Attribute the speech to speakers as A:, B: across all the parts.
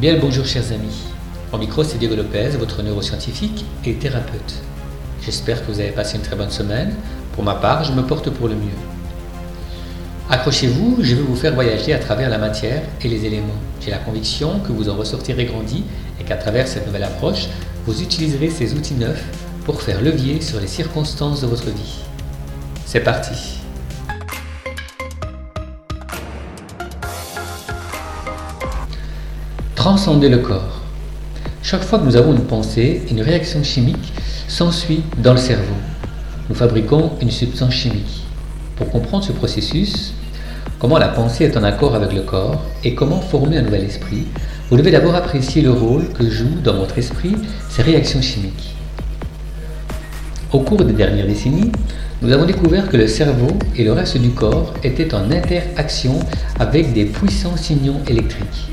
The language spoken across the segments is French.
A: Bien le bonjour chers amis. Au micro c'est Diego Lopez, votre neuroscientifique et thérapeute. J'espère que vous avez passé une très bonne semaine. Pour ma part, je me porte pour le mieux. Accrochez-vous, je vais vous faire voyager à travers la matière et les éléments. J'ai la conviction que vous en ressortirez grandi et qu'à travers cette nouvelle approche, vous utiliserez ces outils neufs pour faire levier sur les circonstances de votre vie. C'est parti Transcender le corps. Chaque fois que nous avons une pensée, une réaction chimique s'ensuit dans le cerveau. Nous fabriquons une substance chimique. Pour comprendre ce processus, comment la pensée est en accord avec le corps et comment former un nouvel esprit, vous devez d'abord apprécier le rôle que jouent dans votre esprit ces réactions chimiques. Au cours des dernières décennies, nous avons découvert que le cerveau et le reste du corps étaient en interaction avec des puissants signaux électriques.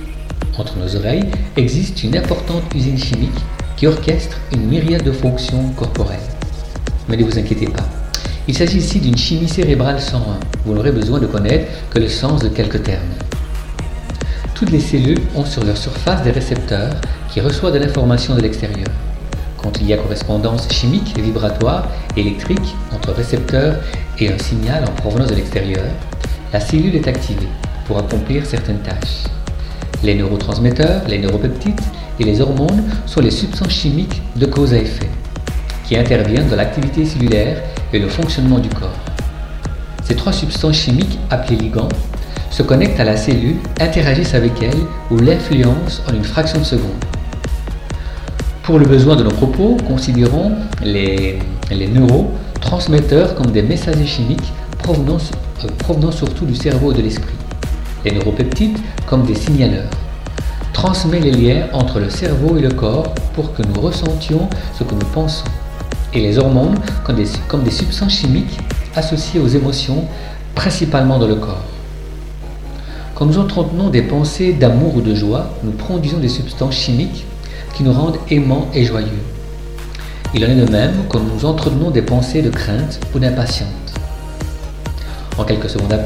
A: Entre nos oreilles existe une importante usine chimique qui orchestre une myriade de fonctions corporelles. Mais ne vous inquiétez pas, il s'agit ici d'une chimie cérébrale 101. Vous n'aurez besoin de connaître que le sens de quelques termes. Toutes les cellules ont sur leur surface des récepteurs qui reçoivent de l'information de l'extérieur. Quand il y a correspondance chimique, vibratoire, électrique entre récepteur et un signal en provenance de l'extérieur, la cellule est activée pour accomplir certaines tâches. Les neurotransmetteurs, les neuropeptides et les hormones sont les substances chimiques de cause à effet, qui interviennent dans l'activité cellulaire et le fonctionnement du corps. Ces trois substances chimiques, appelées ligands, se connectent à la cellule, interagissent avec elle ou l'influencent en une fraction de seconde. Pour le besoin de nos propos, considérons les, neurotransmetteurs comme des messagers chimiques provenant, euh, provenant surtout du cerveau et de l'esprit les neuropeptides comme des signaleurs. Transmet les liens entre le cerveau et le corps pour que nous ressentions ce que nous pensons. Et les hormones comme des, comme des substances chimiques associées aux émotions, principalement dans le corps. Quand nous entretenons des pensées d'amour ou de joie, nous produisons des substances chimiques qui nous rendent aimants et joyeux. Il en est de même quand nous entretenons des pensées de crainte ou d'impatience. En quelques secondes à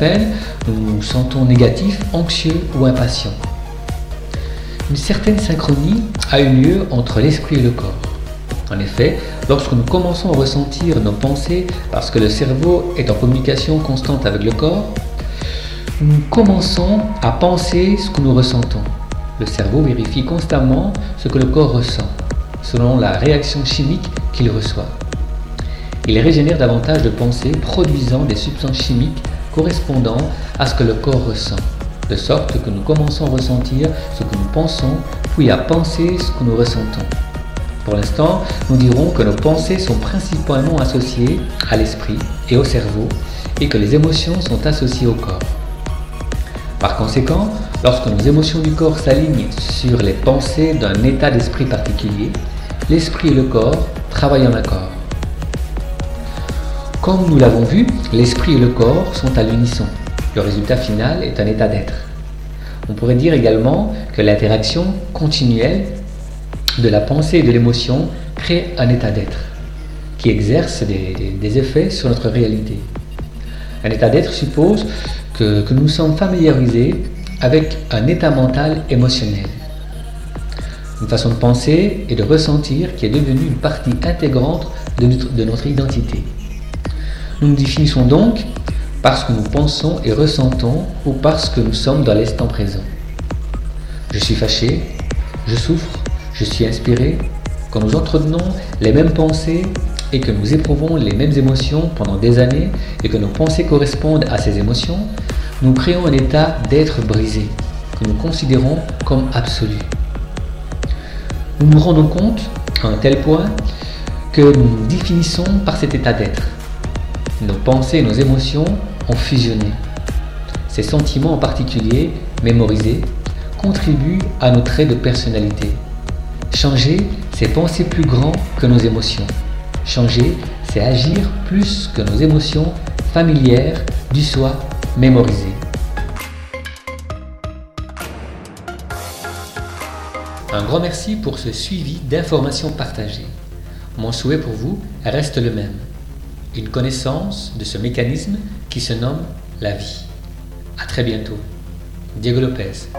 A: nous nous sentons négatifs, anxieux ou impatients. Une certaine synchronie a eu lieu entre l'esprit et le corps. En effet, lorsque nous commençons à ressentir nos pensées parce que le cerveau est en communication constante avec le corps, nous commençons à penser ce que nous ressentons. Le cerveau vérifie constamment ce que le corps ressent, selon la réaction chimique qu'il reçoit. Il régénère davantage de pensées produisant des substances chimiques correspondant à ce que le corps ressent, de sorte que nous commençons à ressentir ce que nous pensons, puis à penser ce que nous ressentons. Pour l'instant, nous dirons que nos pensées sont principalement associées à l'esprit et au cerveau et que les émotions sont associées au corps. Par conséquent, lorsque nos émotions du corps s'alignent sur les pensées d'un état d'esprit particulier, l'esprit et le corps travaillent en accord. Comme nous l'avons vu, l'esprit et le corps sont à l'unisson. Le résultat final est un état d'être. On pourrait dire également que l'interaction continuelle de la pensée et de l'émotion crée un état d'être qui exerce des, effets sur notre réalité. Un état d'être suppose que, nous sommes familiarisés avec un état mental émotionnel. Une façon de penser et de ressentir qui est devenue une partie intégrante de notre identité. Nous nous définissons donc parce que nous pensons et ressentons ou parce que nous sommes dans l'instant présent. Je suis fâché, je souffre, je suis inspiré. Quand nous entretenons les mêmes pensées et que nous éprouvons les mêmes émotions pendant des années et que nos pensées correspondent à ces émotions, nous créons un état d'être brisé que nous considérons comme absolu. Nous nous rendons compte à un tel point que nous nous définissons par cet état d'être nos pensées et nos émotions ont fusionné. Ces sentiments en particulier, mémorisés, contribuent à nos traits de personnalité. Changer, c'est penser plus grand que nos émotions. Changer, c'est agir plus que nos émotions familières du soi mémorisé. Un grand merci pour ce suivi d'informations partagées. Mon souhait pour vous reste le même une connaissance de ce mécanisme qui se nomme la vie. A très bientôt. Diego Lopez.